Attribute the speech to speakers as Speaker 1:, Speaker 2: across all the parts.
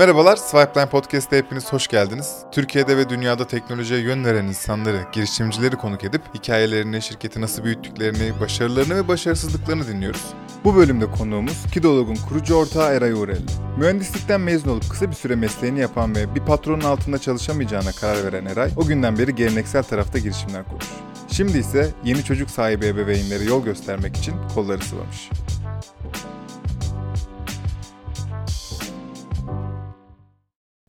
Speaker 1: Merhabalar, Swipeline Podcast'te hepiniz hoş geldiniz. Türkiye'de ve dünyada teknolojiye yön veren insanları, girişimcileri konuk edip hikayelerini, şirketi nasıl büyüttüklerini, başarılarını ve başarısızlıklarını dinliyoruz. Bu bölümde konuğumuz Kidolog'un kurucu ortağı Eray Uğurelli. Mühendislikten mezun olup kısa bir süre mesleğini yapan ve bir patronun altında çalışamayacağına karar veren Eray, o günden beri geleneksel tarafta girişimler kurmuş. Şimdi ise yeni çocuk sahibi ebeveynlere yol göstermek için kolları sıvamış.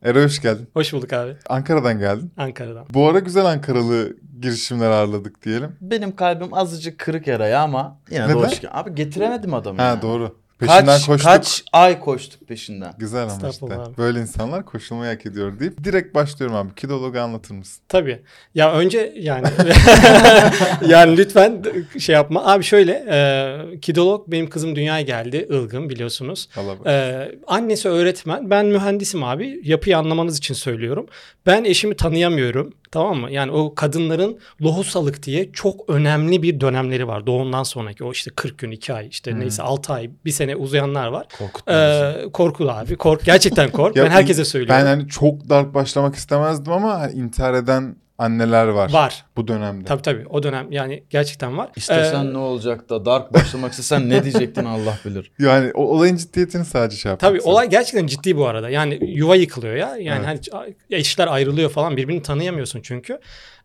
Speaker 1: Eray hoş geldin.
Speaker 2: Hoş bulduk abi.
Speaker 1: Ankara'dan geldin.
Speaker 2: Ankara'dan.
Speaker 1: Bu ara güzel Ankaralı girişimler ağırladık diyelim.
Speaker 3: Benim kalbim azıcık kırık yaraya ama yine de
Speaker 1: Neden?
Speaker 3: hoş gel- Abi getiremedim adamı.
Speaker 1: Ha
Speaker 3: ya.
Speaker 1: doğru. Peşinden
Speaker 3: Kaç,
Speaker 1: koştuk.
Speaker 3: kaç ay koştuk peşinden.
Speaker 1: Güzel ama işte.
Speaker 2: Abi.
Speaker 1: Böyle insanlar koşulmayı hak ediyor deyip direkt başlıyorum abi. Kidolog'u anlatır mısın?
Speaker 2: Tabii. Ya önce yani yani lütfen şey yapma. Abi şöyle e, kidolog benim kızım dünyaya geldi. Ilgın biliyorsunuz.
Speaker 1: Allah.
Speaker 2: E, annesi öğretmen. Ben mühendisim abi. Yapıyı anlamanız için söylüyorum. Ben eşimi tanıyamıyorum. Tamam mı? Yani o kadınların lohusalık diye çok önemli bir dönemleri var. Doğumdan sonraki o işte 40 gün, 2 ay işte
Speaker 1: Hmm.
Speaker 2: neyse 6 ay, bir sene uzayanlar var.
Speaker 3: Korkutma.
Speaker 2: Ee, korkulu abi. Kork. Gerçekten kork.
Speaker 1: Ya
Speaker 2: ben herkese söylüyorum.
Speaker 1: Ben hani çok dark başlamak istemezdim ama hani intihar eden anneler var.
Speaker 2: Var.
Speaker 1: Bu dönemde.
Speaker 2: Tabii tabii o dönem yani gerçekten var.
Speaker 3: İstesen
Speaker 2: Ee,
Speaker 3: ne olacak da dark başlamak istesen ne diyecektin Allah bilir.
Speaker 1: Yani o olayın ciddiyetini sadece şey yapmak
Speaker 2: Tabii olay gerçekten ciddi bu arada. Yani yuva yıkılıyor ya. Yani
Speaker 1: Evet.
Speaker 2: hani eşler ayrılıyor falan birbirini tanıyamıyorsun çünkü.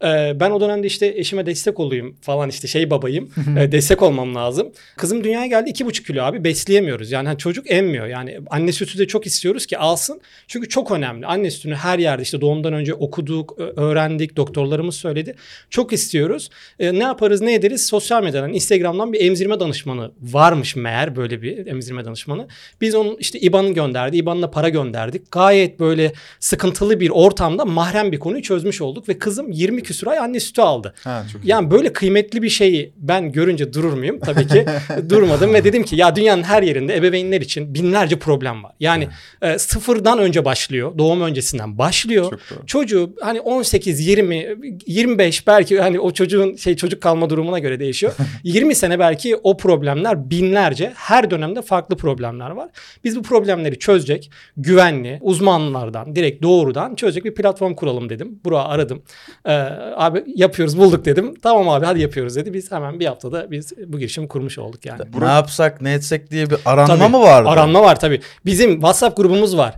Speaker 2: Ee, ben o dönemde işte eşime destek olayım falan işte şey babayım. Ee, destek olmam lazım. Kızım dünyaya geldi iki buçuk kilo abi besleyemiyoruz. Yani hani çocuk emmiyor. Yani anne sütü de çok istiyoruz ki alsın. Çünkü çok önemli. Anne sütünü her yerde işte doğumdan önce okuduk, öğrendik, doktorlarımız söyledi. Çok istiyoruz. Ee, ne yaparız ne ederiz? Sosyal medyadan, Instagram'dan bir emzirme danışmanı varmış meğer böyle bir emzirme danışmanı. Biz onun işte IBAN'ı gönderdi. IBAN'ına para gönderdik. Gayet böyle sıkıntılı bir ortamda mahrem bir konuyu çözmüş olduk ve kızım 20 küsur ay anne sütü aldı.
Speaker 1: Ha, çok iyi.
Speaker 2: Yani böyle kıymetli bir şeyi ben görünce durur muyum? Tabii ki durmadım ve dedim ki ya dünyanın her yerinde ebeveynler için binlerce problem var. Yani e, sıfırdan önce başlıyor. Doğum öncesinden başlıyor. Çocuğu hani 18, 20, 25 belki hani o çocuğun şey çocuk kalma durumuna göre değişiyor. 20 sene belki o problemler binlerce her dönemde farklı problemler var. Biz bu problemleri çözecek güvenli uzmanlardan direkt doğrudan çözecek bir platform kuralım dedim. Burak'ı aradım. Ee, abi yapıyoruz bulduk dedim. Tamam abi hadi yapıyoruz dedi. Biz hemen bir haftada biz bu girişimi kurmuş olduk yani.
Speaker 3: Ne yapsak ne etsek diye bir aranma
Speaker 2: Tabii,
Speaker 3: mı vardı?
Speaker 2: Aranma var tabii. Bizim WhatsApp grubumuz var.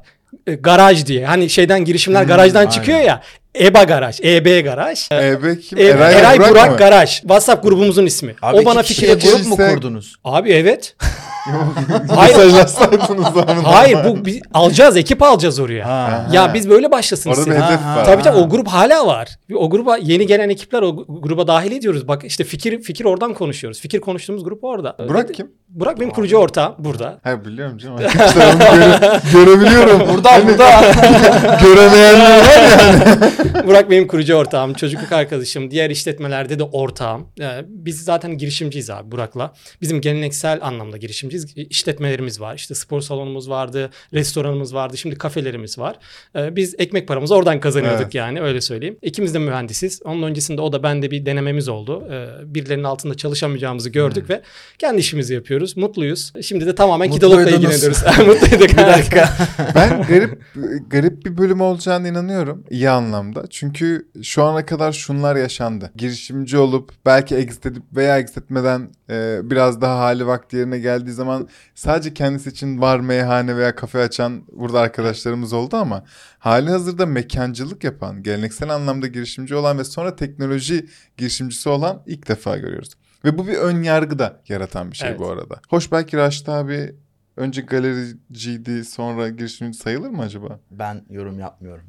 Speaker 2: E, garaj diye. Hani şeyden girişimler
Speaker 3: Hmm,
Speaker 2: garajdan
Speaker 3: aynen.
Speaker 2: çıkıyor ya. EBA garaj, EB garaj.
Speaker 1: EB kim?
Speaker 2: E, Eray,
Speaker 1: Eray,
Speaker 2: Burak,
Speaker 1: Burak?
Speaker 2: Garaj. WhatsApp grubumuzun ismi.
Speaker 3: Abi
Speaker 2: o bana
Speaker 3: iki
Speaker 2: fikir
Speaker 3: grup mu kurdunuz?
Speaker 2: Abi evet.
Speaker 1: Hayır.
Speaker 2: Hayır.
Speaker 1: Mesajlaşsaydınız zamanında.
Speaker 2: Hayır bu biz alacağız ekip alacağız oraya.
Speaker 3: Ha.
Speaker 2: Ya biz böyle başlasın
Speaker 1: Orada bir
Speaker 2: istedik.
Speaker 1: hedef
Speaker 3: Ha,
Speaker 1: var.
Speaker 2: Tabii tabii o grup hala var. O gruba yeni gelen ekipler o gruba dahil ediyoruz. Bak işte fikir fikir oradan konuşuyoruz. Fikir konuştuğumuz grup orada.
Speaker 1: Burak kim?
Speaker 2: Burak benim kurucu ortağım burada.
Speaker 1: Hayır biliyorum canım. Onu göre- görebiliyorum.
Speaker 3: Burada burada.
Speaker 1: Göremeyenler var yani.
Speaker 2: Burak benim kurucu ortağım, çocukluk arkadaşım, diğer işletmelerde de ortağım. Ee, biz zaten girişimciyiz abi Burak'la. Bizim geleneksel anlamda girişimciyiz. İşletmelerimiz var. İşte spor salonumuz vardı, restoranımız vardı, şimdi kafelerimiz var. Ee, biz ekmek paramızı oradan kazanıyorduk
Speaker 1: Evet.
Speaker 2: yani öyle söyleyeyim. İkimiz de mühendisiz. Onun öncesinde o da bende bir denememiz oldu. Ee, birilerinin altında çalışamayacağımızı gördük ve kendi işimizi yapıyoruz. Mutluyuz. Şimdi de tamamen
Speaker 3: Mutluydunuz.
Speaker 2: ilgileniyoruz. Mutluyduk.
Speaker 3: bir dakika.
Speaker 1: Ben garip garip bir bölüm olacağına inanıyorum iyi anlamda. Çünkü şu ana kadar şunlar yaşandı. Girişimci olup belki exit edip veya exit etmeden e, biraz daha hali vakti yerine geldiği zaman sadece kendisi için var meyhane veya kafe açan burada arkadaşlarımız oldu ama hali hazırda mekancılık yapan, geleneksel anlamda girişimci olan ve sonra teknoloji girişimcisi olan ilk defa görüyoruz. Ve bu bir ön yargı da yaratan bir şey
Speaker 2: Evet.
Speaker 1: bu arada. Hoş belki Raşit abi önce galericiydi sonra girişimci sayılır mı acaba?
Speaker 3: Ben yorum yapmıyorum.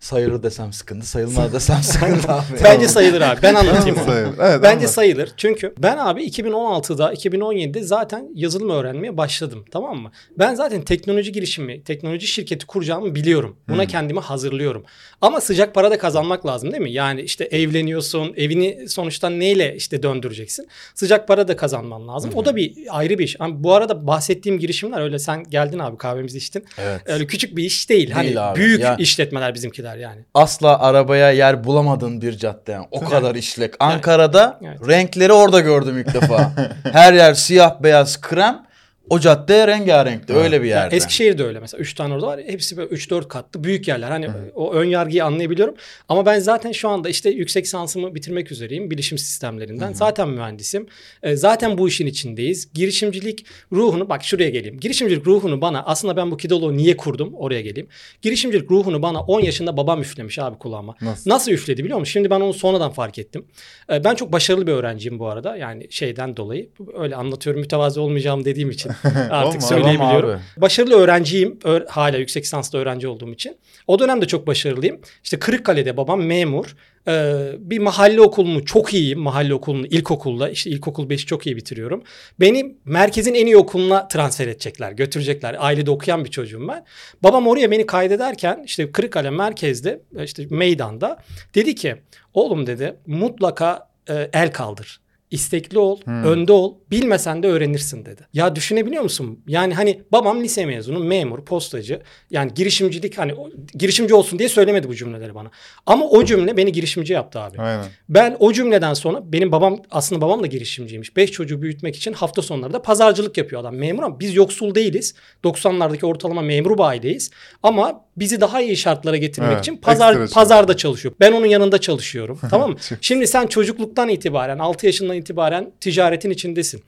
Speaker 3: Sayılır desem sıkıntı, sayılmaz desem sıkıntı abi.
Speaker 2: Bence sayılır abi. Ben anlatayım onu.
Speaker 1: sayılır. Evet,
Speaker 2: Bence
Speaker 1: anlat.
Speaker 2: sayılır. Çünkü ben abi 2016'da, 2017'de zaten yazılım öğrenmeye başladım. Tamam mı? Ben zaten teknoloji girişimi, teknoloji şirketi kuracağımı biliyorum. Buna
Speaker 1: Hmm.
Speaker 2: kendimi hazırlıyorum. Ama sıcak para da kazanmak lazım değil mi? Yani işte evleniyorsun, evini sonuçta neyle işte döndüreceksin? Sıcak para da kazanman lazım. O da bir ayrı bir iş. Ama bu arada bahsettiğim girişimler öyle sen geldin abi kahvemizi içtin.
Speaker 3: Evet.
Speaker 2: Öyle küçük bir iş değil. Hani
Speaker 3: Değil abi.
Speaker 2: büyük
Speaker 3: Ya-
Speaker 2: işletmeler bizimkiler yani.
Speaker 3: Asla arabaya yer bulamadığın bir cadde yani. O kadar işlek. Ankara'da
Speaker 2: Evet.
Speaker 3: renkleri orada gördüm ilk defa. Her yer siyah beyaz krem. O cadde rengarenkti
Speaker 1: Evet.
Speaker 3: öyle bir yerde.
Speaker 2: Eskişehir'de öyle mesela. 3 tane orada var. Hepsi böyle 3-4 katlı büyük yerler. Hani o ön yargıyı anlayabiliyorum. Ama ben zaten şu anda işte yüksek lisansımı bitirmek üzereyim. Bilişim sistemlerinden. Zaten mühendisim. E, zaten bu işin içindeyiz. Girişimcilik ruhunu bak şuraya geleyim. Girişimcilik ruhunu bana aslında ben bu Kidolo'yu niye kurdum? Oraya geleyim. Girişimcilik ruhunu bana 10 yaşında babam üflemiş abi kulağıma.
Speaker 1: Nasıl?
Speaker 2: Nasıl üfledi biliyor musun? Şimdi ben onu sonradan fark ettim. Ee, Ben çok başarılı bir öğrenciyim bu arada. Yani şeyden dolayı. Öyle anlatıyorum mütevazi olmayacağım dediğim için artık
Speaker 1: Olma.
Speaker 2: söyleyebiliyorum. Başarılı öğrenciyim. Ö- hala yüksek lisanslı öğrenci olduğum için. O dönemde çok başarılıyım. İşte Kırıkkale'de babam memur. Ee, bir mahalle okulunu çok iyiyim. Mahalle okulunu ilkokulda. işte ilkokul 5'i çok iyi bitiriyorum. Beni merkezin en iyi okuluna transfer edecekler. Götürecekler. Ailede okuyan bir çocuğum ben. Babam oraya beni kaydederken işte Kırıkkale merkezde işte meydanda dedi ki oğlum dedi mutlaka e, el kaldır. İstekli ol,
Speaker 1: Hmm.
Speaker 2: önde ol. Bilmesen de öğrenirsin dedi. Ya düşünebiliyor musun? Yani hani babam lise mezunu, memur, postacı. Yani girişimcilik hani girişimci olsun diye söylemedi bu cümleleri bana. Ama o cümle beni girişimci yaptı abi.
Speaker 1: Aynen.
Speaker 2: Ben o cümleden sonra benim babam aslında babam da girişimciymiş. Beş çocuğu büyütmek için hafta sonları da pazarcılık yapıyor adam. Memur ama biz yoksul değiliz. 90'lardaki ortalama memur bir aileyiz. Ama bizi daha iyi şartlara getirmek
Speaker 1: Evet,
Speaker 2: için pazar pazarda çalışıyor. Ben onun yanında çalışıyorum. tamam mı? Şimdi sen çocukluktan itibaren 6 yaşından itibaren ticaretin içindesin.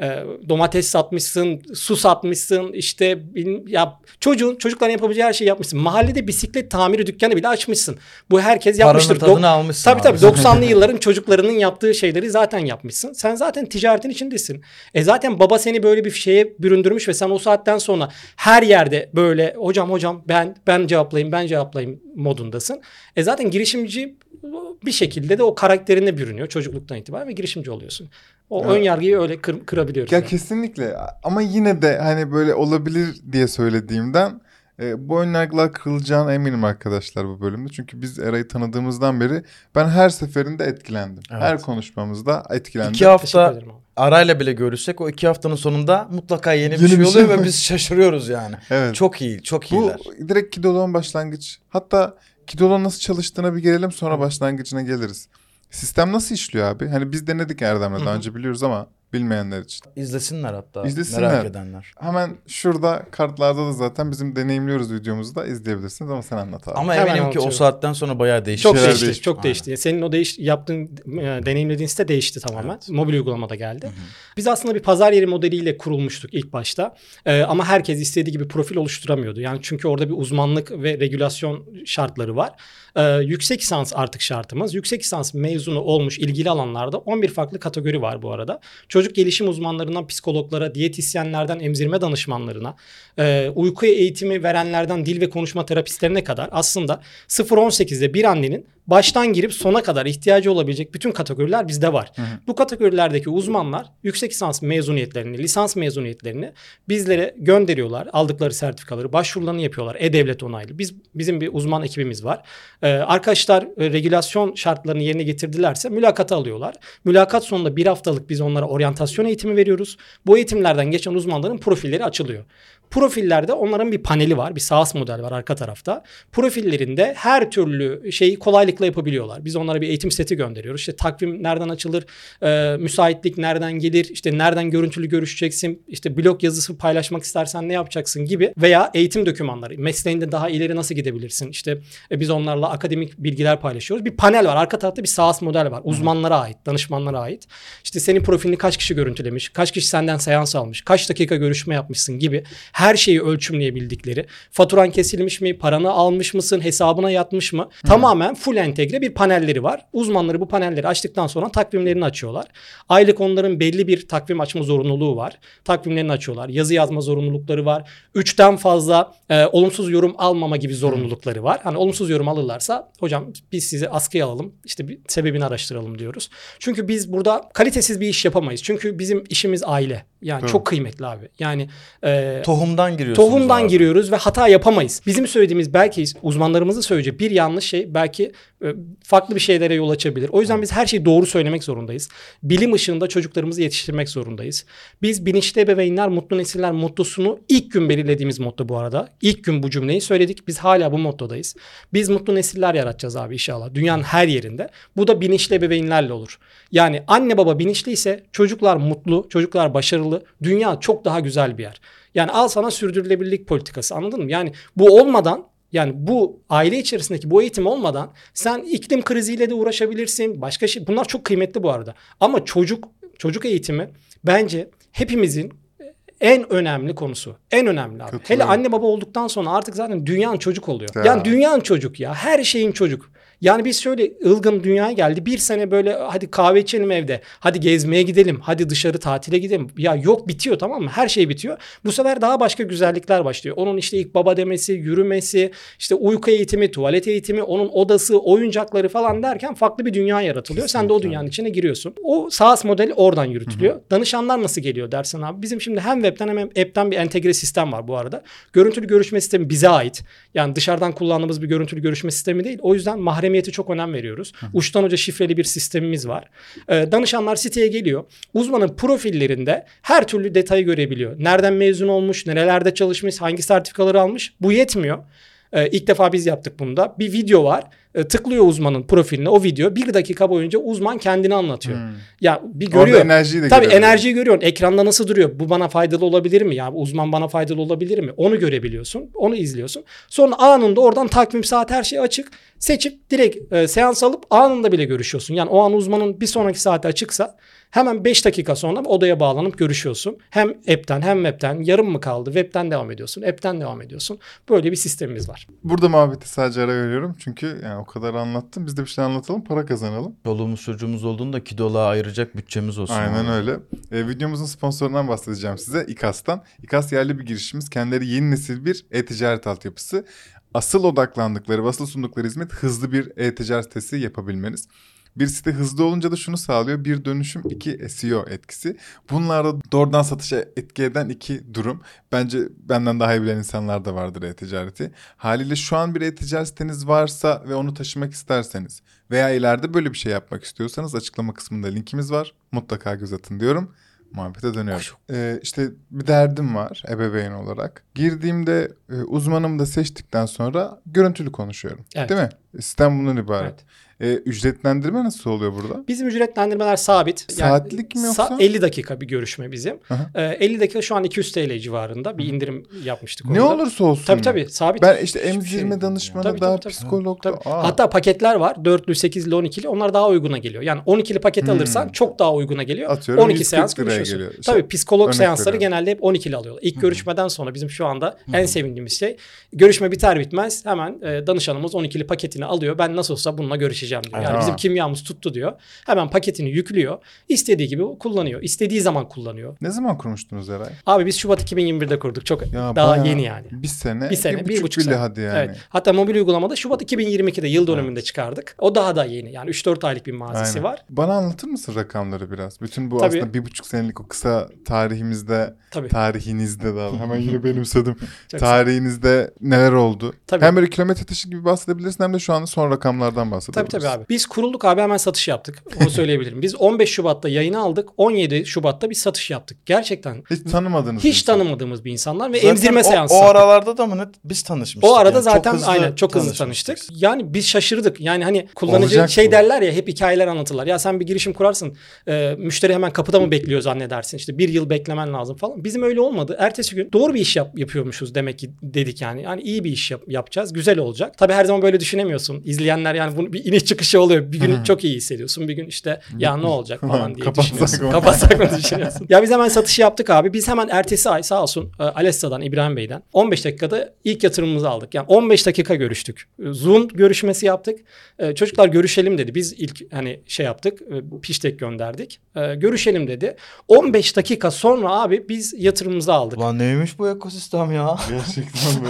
Speaker 2: Ee, domates satmışsın, su satmışsın, işte ya çocuğun çocukların yapabileceği her şeyi yapmışsın. Mahallede bisiklet tamiri dükkanı bile açmışsın. Bu herkes yapmıştır.
Speaker 3: Paranın tadını
Speaker 2: Dok-
Speaker 3: almışsın
Speaker 2: Tabii
Speaker 3: abi.
Speaker 2: tabii 90'lı yılların çocuklarının yaptığı şeyleri zaten yapmışsın. Sen zaten ticaretin içindesin. E zaten baba seni böyle bir şeye büründürmüş ve sen o saatten sonra her yerde böyle hocam hocam ben ben cevaplayayım ben cevaplayayım modundasın. E zaten girişimci bir şekilde de o karakterine bürünüyor çocukluktan itibaren ve girişimci oluyorsun. O
Speaker 1: Evet.
Speaker 2: ön yargıyı öyle kır, kırabiliyoruz.
Speaker 1: Ya
Speaker 2: yani.
Speaker 1: kesinlikle ama yine de hani böyle olabilir diye söylediğimden e, bu önyargılar kırılacağına eminim arkadaşlar bu bölümde. Çünkü biz Eray'ı tanıdığımızdan beri ben her seferinde etkilendim.
Speaker 3: Evet.
Speaker 1: Her konuşmamızda etkilendim.
Speaker 3: İki hafta arayla bile görüşsek o iki haftanın sonunda mutlaka yeni, bir
Speaker 1: Yeni
Speaker 3: şey
Speaker 1: bir şey
Speaker 3: oluyor
Speaker 1: var.
Speaker 3: ve biz şaşırıyoruz yani.
Speaker 1: Evet.
Speaker 3: Çok iyi, çok
Speaker 1: bu
Speaker 3: iyiler.
Speaker 1: direkt Kidolo'nun başlangıç. Hatta Kidolo nasıl çalıştığına bir gelelim sonra başlangıcına geliriz. Sistem nasıl işliyor abi? Hani biz denedik Erdem'le daha önce biliyoruz ama bilmeyenler için.
Speaker 3: İzlesinler hatta
Speaker 1: İzlesinler.
Speaker 3: merak edenler.
Speaker 1: Hemen şurada kartlarda da zaten bizim deneyimliyoruz videomuzu da izleyebilirsiniz ama sen anlat abi.
Speaker 3: Ama
Speaker 2: Hemen
Speaker 3: eminim ki o
Speaker 2: anlatıyorum.
Speaker 3: saatten sonra bayağı değişti.
Speaker 2: Çok
Speaker 1: şeyler
Speaker 2: değişti,
Speaker 1: değişti.
Speaker 2: çok
Speaker 3: Aynen.
Speaker 2: değişti. Senin o değiş yaptığın, e, deneyimlediğin site değişti tamamen.
Speaker 3: Evet.
Speaker 2: Mobil uygulamada geldi. Biz aslında bir pazar yeri modeliyle kurulmuştuk ilk başta. E, ama herkes istediği gibi profil oluşturamıyordu. Yani çünkü orada bir uzmanlık ve regülasyon şartları var. E, yüksek lisans artık şartımız. Yüksek lisans mezunu olmuş ilgili alanlarda 11 farklı kategori var bu arada. Çocuk gelişim uzmanlarından psikologlara, diyetisyenlerden emzirme danışmanlarına, e, uyku eğitimi verenlerden dil ve konuşma terapistlerine kadar aslında 0-18'de bir annenin baştan girip sona kadar ihtiyacı olabilecek bütün kategoriler bizde var.
Speaker 1: Hı hı.
Speaker 2: Bu kategorilerdeki uzmanlar yüksek lisans mezuniyetlerini, lisans mezuniyetlerini bizlere gönderiyorlar. Aldıkları sertifikaları, başvurularını yapıyorlar. E-Devlet onaylı. Biz bizim bir uzman ekibimiz var. Ee, arkadaşlar e, regülasyon şartlarını yerine getirdilerse mülakata alıyorlar. Mülakat sonunda bir haftalık biz onlara oryantasyon eğitimi veriyoruz. Bu eğitimlerden geçen uzmanların profilleri açılıyor. Profillerde onların bir paneli var. Bir SaaS model var arka tarafta. Profillerinde her türlü şeyi kolaylıkla yapabiliyorlar. Biz onlara bir eğitim seti gönderiyoruz. İşte takvim nereden açılır, e, müsaitlik nereden gelir, işte nereden görüntülü görüşeceksin, işte blog yazısı paylaşmak istersen ne yapacaksın gibi veya eğitim dokümanları, mesleğinde daha ileri nasıl gidebilirsin, işte e, biz onlarla akademik bilgiler paylaşıyoruz. Bir panel var, arka tarafta bir SaaS model var. Uzmanlara ait, danışmanlara ait. İşte senin profilini kaç kişi görüntülemiş, kaç kişi senden seans almış, kaç dakika görüşme yapmışsın gibi her şeyi ölçümleyebildikleri, faturan kesilmiş mi, paranı almış mısın, hesabına yatmış mı? Tamamen full entegre bir panelleri var. Uzmanları bu panelleri açtıktan sonra takvimlerini açıyorlar. Aylık onların belli bir takvim açma zorunluluğu var. Takvimlerini açıyorlar. Yazı yazma zorunlulukları var. Üçten fazla e, olumsuz yorum almama gibi zorunlulukları var. Hani olumsuz yorum alırlarsa hocam biz sizi askıya alalım. İşte bir sebebini araştıralım diyoruz. Çünkü biz burada kalitesiz bir iş yapamayız. Çünkü bizim işimiz aile. Yani
Speaker 1: Tabii.
Speaker 2: çok kıymetli abi. Yani e,
Speaker 3: Tohumdan giriyorsunuz
Speaker 2: Tohumdan
Speaker 3: abi.
Speaker 2: giriyoruz ve hata yapamayız. Bizim söylediğimiz belki uzmanlarımızın söyleyeceği bir yanlış şey belki e, farklı bir şeylere yol açabilir. O yüzden biz her şeyi doğru söylemek zorundayız. Bilim ışığında çocuklarımızı yetiştirmek zorundayız. Biz bilinçli ebeveynler, mutlu nesiller mottosunu ilk gün belirlediğimiz motto bu arada. İlk gün bu cümleyi söyledik. Biz hala bu mottodayız. Biz mutlu nesiller yaratacağız abi inşallah. Dünyanın her yerinde. Bu da bilinçli ebeveynlerle olur. Yani anne baba bilinçliyse çocuklar mutlu, çocuklar başarılı başarılı. Dünya çok daha güzel bir yer. Yani al sana sürdürülebilirlik politikası anladın mı? Yani bu olmadan yani bu aile içerisindeki bu eğitim olmadan sen iklim kriziyle de uğraşabilirsin. Başka şey bunlar çok kıymetli bu arada. Ama çocuk çocuk eğitimi bence hepimizin en önemli konusu. En önemli abi. Hele anne baba olduktan sonra artık zaten dünyanın çocuk oluyor.
Speaker 1: Ya.
Speaker 2: Yani dünyanın çocuk ya. Her şeyin çocuk. Yani biz şöyle ılgın dünyaya geldi. Bir sene böyle hadi kahve içelim evde. Hadi gezmeye gidelim. Hadi dışarı tatile gidelim. Ya yok bitiyor tamam mı? Her şey bitiyor. Bu sefer daha başka güzellikler başlıyor. Onun işte ilk baba demesi, yürümesi, işte uyku eğitimi, tuvalet eğitimi, onun odası, oyuncakları falan derken farklı bir dünya yaratılıyor. Sen de o
Speaker 1: Kesinlikle.
Speaker 2: dünyanın içine giriyorsun. O SaaS modeli oradan yürütülüyor. Danışanlar nasıl geliyor dersen abi. Bizim şimdi hem webten hem app'ten bir entegre sistem var bu arada. Görüntülü görüşme sistemi bize ait. Yani dışarıdan kullandığımız bir görüntülü görüşme sistemi değil. O yüzden mahremiyete çok önem veriyoruz. Uçtan uca şifreli bir sistemimiz var. Ee, danışanlar siteye geliyor. Uzmanın profillerinde her türlü detayı görebiliyor. Nereden mezun olmuş, nerelerde çalışmış, hangi sertifikaları almış. Bu yetmiyor. Ee, ilk defa biz yaptık bunu da. Bir video var. Ee, tıklıyor uzmanın profiline o video. Bir dakika boyunca uzman kendini anlatıyor. Ya bir
Speaker 1: Orada
Speaker 2: görüyor.
Speaker 1: enerjiyi de
Speaker 2: Tabii
Speaker 1: görebiliyor.
Speaker 2: enerjiyi görüyorsun. Ekranda nasıl duruyor? Bu bana faydalı olabilir mi? Ya uzman bana faydalı olabilir mi? Onu görebiliyorsun. Onu izliyorsun. Sonra anında oradan takvim saat her şey açık. Seçip direkt e, seans alıp anında bile görüşüyorsun. Yani o an uzmanın bir sonraki saati açıksa hemen 5 dakika sonra odaya bağlanıp görüşüyorsun. Hem app'ten hem web'ten yarım mı kaldı? Web'ten devam ediyorsun. App'ten devam ediyorsun. Böyle bir sistemimiz var.
Speaker 1: Burada muhabbeti sadece ara veriyorum. Çünkü yani o kadar anlattım. Biz de bir şey anlatalım. Para kazanalım.
Speaker 3: Çoluğumuz çocuğumuz olduğunda kiloluğa ayıracak bütçemiz olsun.
Speaker 1: Aynen
Speaker 3: abi.
Speaker 1: öyle. E, videomuzun sponsorundan bahsedeceğim size. İKAS'tan. İKAS yerli bir girişimimiz. Kendileri yeni nesil bir e-ticaret altyapısı. Asıl odaklandıkları ve asıl sundukları hizmet hızlı bir e-ticaret sitesi yapabilmeniz. Bir site hızlı olunca da şunu sağlıyor. Bir dönüşüm, iki SEO etkisi. Bunlar da doğrudan satışa etki eden iki durum. Bence benden daha iyi bilen insanlar da vardır e-ticareti. Haliyle şu an bir e-ticaret siteniz varsa ve onu taşımak isterseniz veya ileride böyle bir şey yapmak istiyorsanız açıklama kısmında linkimiz var. Mutlaka göz atın diyorum. Muhabbete dönüyorum. Ee, işte bir derdim var ebeveyn olarak. Girdiğimde e, uzmanımı da seçtikten sonra görüntülü konuşuyorum.
Speaker 2: Evet.
Speaker 1: Değil mi? Sistem bundan ibaret.
Speaker 2: Evet.
Speaker 1: Ee, ücretlendirme nasıl oluyor burada?
Speaker 2: Bizim ücretlendirmeler sabit.
Speaker 1: Saatlik mi yoksa?
Speaker 2: 50 dakika bir görüşme bizim.
Speaker 1: Aha.
Speaker 2: Ee, 50 dakika şu an 200 TL civarında bir indirim yapmıştık.
Speaker 1: Ne
Speaker 2: orada.
Speaker 1: olursa olsun.
Speaker 2: Tabii tabii sabit.
Speaker 1: Ben işte emzirme
Speaker 3: şey
Speaker 1: danışmanı
Speaker 2: Tabii,
Speaker 1: daha
Speaker 2: tabii, tabii.
Speaker 1: psikolog da.
Speaker 2: Tabii.
Speaker 1: Aa.
Speaker 2: Hatta paketler var. 4'lü, 8'li, 12'li. Onlar daha uyguna geliyor. Yani 12'li paket
Speaker 1: Hmm.
Speaker 2: alırsan çok daha uyguna geliyor.
Speaker 1: Atıyorum
Speaker 2: 12
Speaker 1: 140
Speaker 2: seans görüşüyorsun.
Speaker 1: geliyor. İşte
Speaker 2: Tabii psikolog seansları
Speaker 1: veriyorum.
Speaker 2: genelde hep 12'li alıyorlar. İlk görüşmeden sonra bizim şu anda en sevindiğimiz şey görüşme biter bitmez hemen e, danışanımız 12'li paketini alıyor. Ben nasıl olsa bununla görüşeceğim diyor. Yani
Speaker 1: Aha.
Speaker 2: bizim kimyamız tuttu diyor. Hemen paketini yüklüyor. İstediği gibi kullanıyor. İstediği zaman kullanıyor.
Speaker 1: Ne zaman kurmuştunuz Eray?
Speaker 2: Abi biz Şubat 2021'de kurduk. Çok
Speaker 1: Ya
Speaker 2: daha yeni yani.
Speaker 1: Bir sene.
Speaker 2: Bir sene, bir, buçuk
Speaker 1: bile
Speaker 2: sene.
Speaker 1: hadi yani.
Speaker 2: Evet. Hatta mobil uygulamada Şubat 2022'de yıl dönümünde çıkardık. O daha da yeni. Yani 3-4 aylık bir mazisi
Speaker 1: Aynen.
Speaker 2: var.
Speaker 1: Bana anlatır mısın rakamları biraz? Bütün bu
Speaker 2: Tabii.
Speaker 1: aslında bir buçuk senelik o kısa tarihimizde,
Speaker 2: Tabii.
Speaker 1: tarihinizde daha hemen yine benimsedim. Tarihinizde neler oldu?
Speaker 2: Tabii.
Speaker 1: Hem böyle kilometre taşı gibi bahsedebilirsin hem de şu anda son rakamlardan
Speaker 2: Tabii
Speaker 1: bahsedebilirsin.
Speaker 2: Tabii abi. Biz kurulduk abi hemen satış yaptık. Onu söyleyebilirim. Biz 15 Şubat'ta yayını aldık. 17 Şubat'ta bir satış yaptık. Gerçekten
Speaker 1: Hiç tanımadınız.
Speaker 2: hiç
Speaker 1: insan.
Speaker 2: tanımadığımız bir insanlar ve
Speaker 3: Zaten
Speaker 2: emzirme
Speaker 3: o,
Speaker 2: seansı.
Speaker 3: O aralarda da mı net biz tanışmıştık.
Speaker 2: O arada
Speaker 3: yani.
Speaker 2: zaten
Speaker 3: Çok
Speaker 2: aynen çok hızlı tanıştık. Yani biz şaşırdık. Yani hani kullanıcı
Speaker 1: Olacak
Speaker 2: şey
Speaker 1: bu.
Speaker 2: derler ya hep hikayeler anlatırlar. Ya sen bir girişim kurarsın. e, müşteri hemen kapıda mı bekliyor zannedersin. İşte bir yıl beklemen lazım falan. Bizim öyle olmadı. Ertesi gün doğru bir iş yap, yapıyormuşuz demek ki dedik yani. Yani iyi bir iş yap, yapacağız. Güzel olacak. Tabii her zaman böyle düşünemiyorsun. İzleyenler yani bunu bir iniş çıkışı oluyor. Bir gün çok iyi hissediyorsun. Bir gün işte ya ne olacak falan diye düşünüyorsun.
Speaker 1: mı?
Speaker 2: Kapatsak mı düşünüyorsun? ya biz hemen satışı yaptık abi. Biz hemen ertesi ay sağ olsun e, Alessa'dan İbrahim Bey'den 15 dakikada ilk yatırımımızı aldık. Yani 15 dakika görüştük. Zoom görüşmesi yaptık. E, Çocuklar görüşelim dedi. Biz ilk hani şey yaptık. e, Piştek gönderdik. Görüşelim dedi. 15 dakika sonra abi biz yatırımımızı aldık.
Speaker 3: Ulan neymiş bu ekosistem ya?
Speaker 1: Gerçekten mi?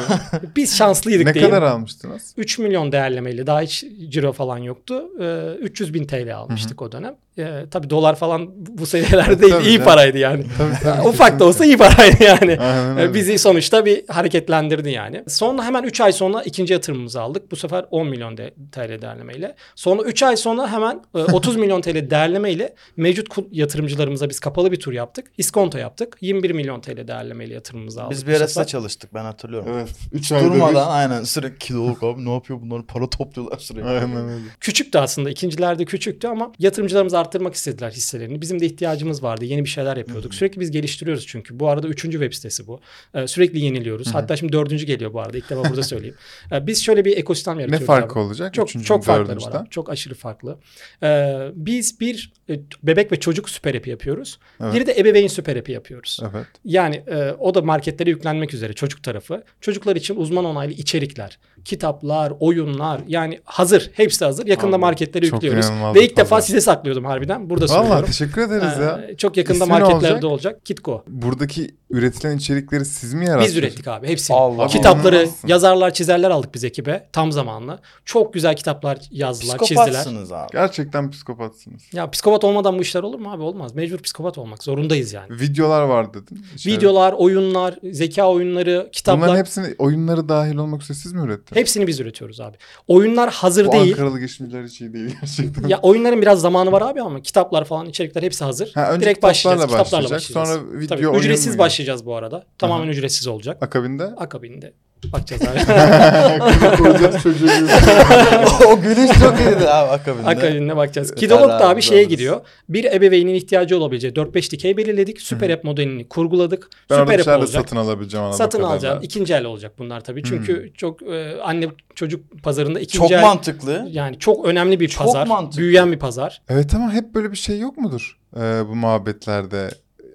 Speaker 2: Biz şanslıydık
Speaker 1: ne
Speaker 2: diyeyim.
Speaker 1: kadar almıştınız?
Speaker 2: 3 milyon değerlemeyle daha hiç ciro falan yoktu. Ee, 300 bin TL almıştık o dönem. Ee, tabii dolar falan bu seviyelerde değil. İyi paraydı yani.
Speaker 1: Tabii tabii.
Speaker 2: Ufak da olsa iyi paraydı yani.
Speaker 1: Aynen öyle.
Speaker 2: Bizi sonuçta bir hareketlendirdi yani. Sonra hemen 3 ay sonra ikinci yatırımımızı aldık. Bu sefer 10 milyon de- TL değerlemeyle. Sonra 3 ay sonra hemen e, 30 milyon TL değerlemeyle mevcut kul- yatırımcılarımıza biz kapalı bir tur yaptık. İskonto yaptık. 21 milyon TL değerlemeyle yatırımımızı aldık.
Speaker 3: Biz bir ara
Speaker 2: sefer.
Speaker 3: size çalıştık ben hatırlıyorum.
Speaker 1: Evet. 3
Speaker 3: Durmadan aynen sürekli kiloluk abi ne yapıyor bunlar para topluyorlar sürekli.
Speaker 1: Aynen öyle.
Speaker 2: Küçüktü aslında. ikincilerde küçüktü ama yatırımcılarımız arttırmak istediler hisselerini. Bizim de ihtiyacımız vardı. Yeni bir şeyler yapıyorduk. Sürekli biz geliştiriyoruz çünkü. Bu arada üçüncü web sitesi bu. Ee, sürekli yeniliyoruz. Hatta şimdi dördüncü geliyor bu arada. İlk defa burada söyleyeyim. Ee, biz şöyle bir ekosistem
Speaker 1: Ne
Speaker 2: yaratıyoruz.
Speaker 1: farkı
Speaker 2: abi.
Speaker 1: olacak?
Speaker 2: Çok
Speaker 1: Üçüncü,
Speaker 2: çok farkları var. abi. Çok aşırı farklı. Ee, biz bir e, bebek ve çocuk süper app'i yapıyoruz.
Speaker 1: Evet.
Speaker 2: Bir de ebeveyn süper app'i yapıyoruz.
Speaker 1: Evet.
Speaker 2: Yani e, o da marketlere yüklenmek üzere çocuk tarafı. Çocuklar için uzman onaylı içerikler, kitaplar, oyunlar yani hazır. Hepsi hazır. Yakında
Speaker 1: Abi,
Speaker 2: marketlere
Speaker 1: çok
Speaker 2: yüklüyoruz. Ve ilk defa
Speaker 1: pazar.
Speaker 2: size saklıyordum harbiden. Burada
Speaker 1: Valla
Speaker 2: söylüyorum.
Speaker 1: teşekkür ederiz ya.
Speaker 2: Ee, çok yakında
Speaker 1: İsmi
Speaker 2: marketlerde
Speaker 1: olacak?
Speaker 2: olacak. Kitco.
Speaker 1: Buradaki üretilen içerikleri siz mi yarattınız?
Speaker 2: Biz ürettik abi hepsini.
Speaker 3: Allah Allah.
Speaker 2: Kitapları,
Speaker 1: İnanılmazsın.
Speaker 2: yazarlar, çizerler aldık biz ekibe tam zamanlı. Çok güzel kitaplar yazdılar, çizdiler.
Speaker 3: Psikopatsınız abi.
Speaker 1: Gerçekten psikopatsınız.
Speaker 2: Ya psikopat olmadan bu işler olur mu abi? Olmaz. Mecbur psikopat olmak zorundayız yani.
Speaker 1: Videolar var dedin. İçeride.
Speaker 2: Videolar, oyunlar, zeka oyunları, kitaplar
Speaker 1: Bunların hepsini oyunları dahil olmak üzere siz mi ürettiniz?
Speaker 2: Hepsini biz üretiyoruz abi. Oyunlar hazır
Speaker 1: Bu
Speaker 2: değil.
Speaker 1: Ankaralı geçimciler hiç iyi değil gerçekten.
Speaker 2: Ya oyunların biraz zamanı var abi ama kitaplar falan içerikler hepsi hazır.
Speaker 1: Ha, önce
Speaker 2: Direkt
Speaker 1: kitaplarla
Speaker 2: başlayacağız. Kitaplarla
Speaker 1: başlayacak,
Speaker 2: başlayacağız.
Speaker 1: sonra video,
Speaker 2: Tabii, ücretsiz başlayacağız bu arada. Tamamen
Speaker 1: Aha.
Speaker 2: ücretsiz olacak.
Speaker 1: Akabinde?
Speaker 2: Akabinde bakacağız abi.
Speaker 1: Koyacağız çocuğu.
Speaker 3: o gülüş çok iyiydi abi akabinde.
Speaker 2: Akabinde bakacağız. Kidolog da abi şeye gidiyor. Bir ebeveynin ihtiyacı olabileceği 4-5 dikey belirledik. Süper app modelini kurguladık.
Speaker 1: Ben
Speaker 2: Süper app olacak.
Speaker 1: satın alabileceğim anladığım
Speaker 2: Satın alacağım. İkinci el olacak bunlar tabii. Çünkü çok e, anne çocuk pazarında ikinci
Speaker 3: Çok
Speaker 2: el
Speaker 3: mantıklı.
Speaker 2: yani çok önemli bir
Speaker 3: Çok
Speaker 2: pazar.
Speaker 3: mantıklı.
Speaker 2: Büyüyen bir pazar.
Speaker 1: Evet ama hep böyle bir şey yok mudur ee, bu muhabbetlerde?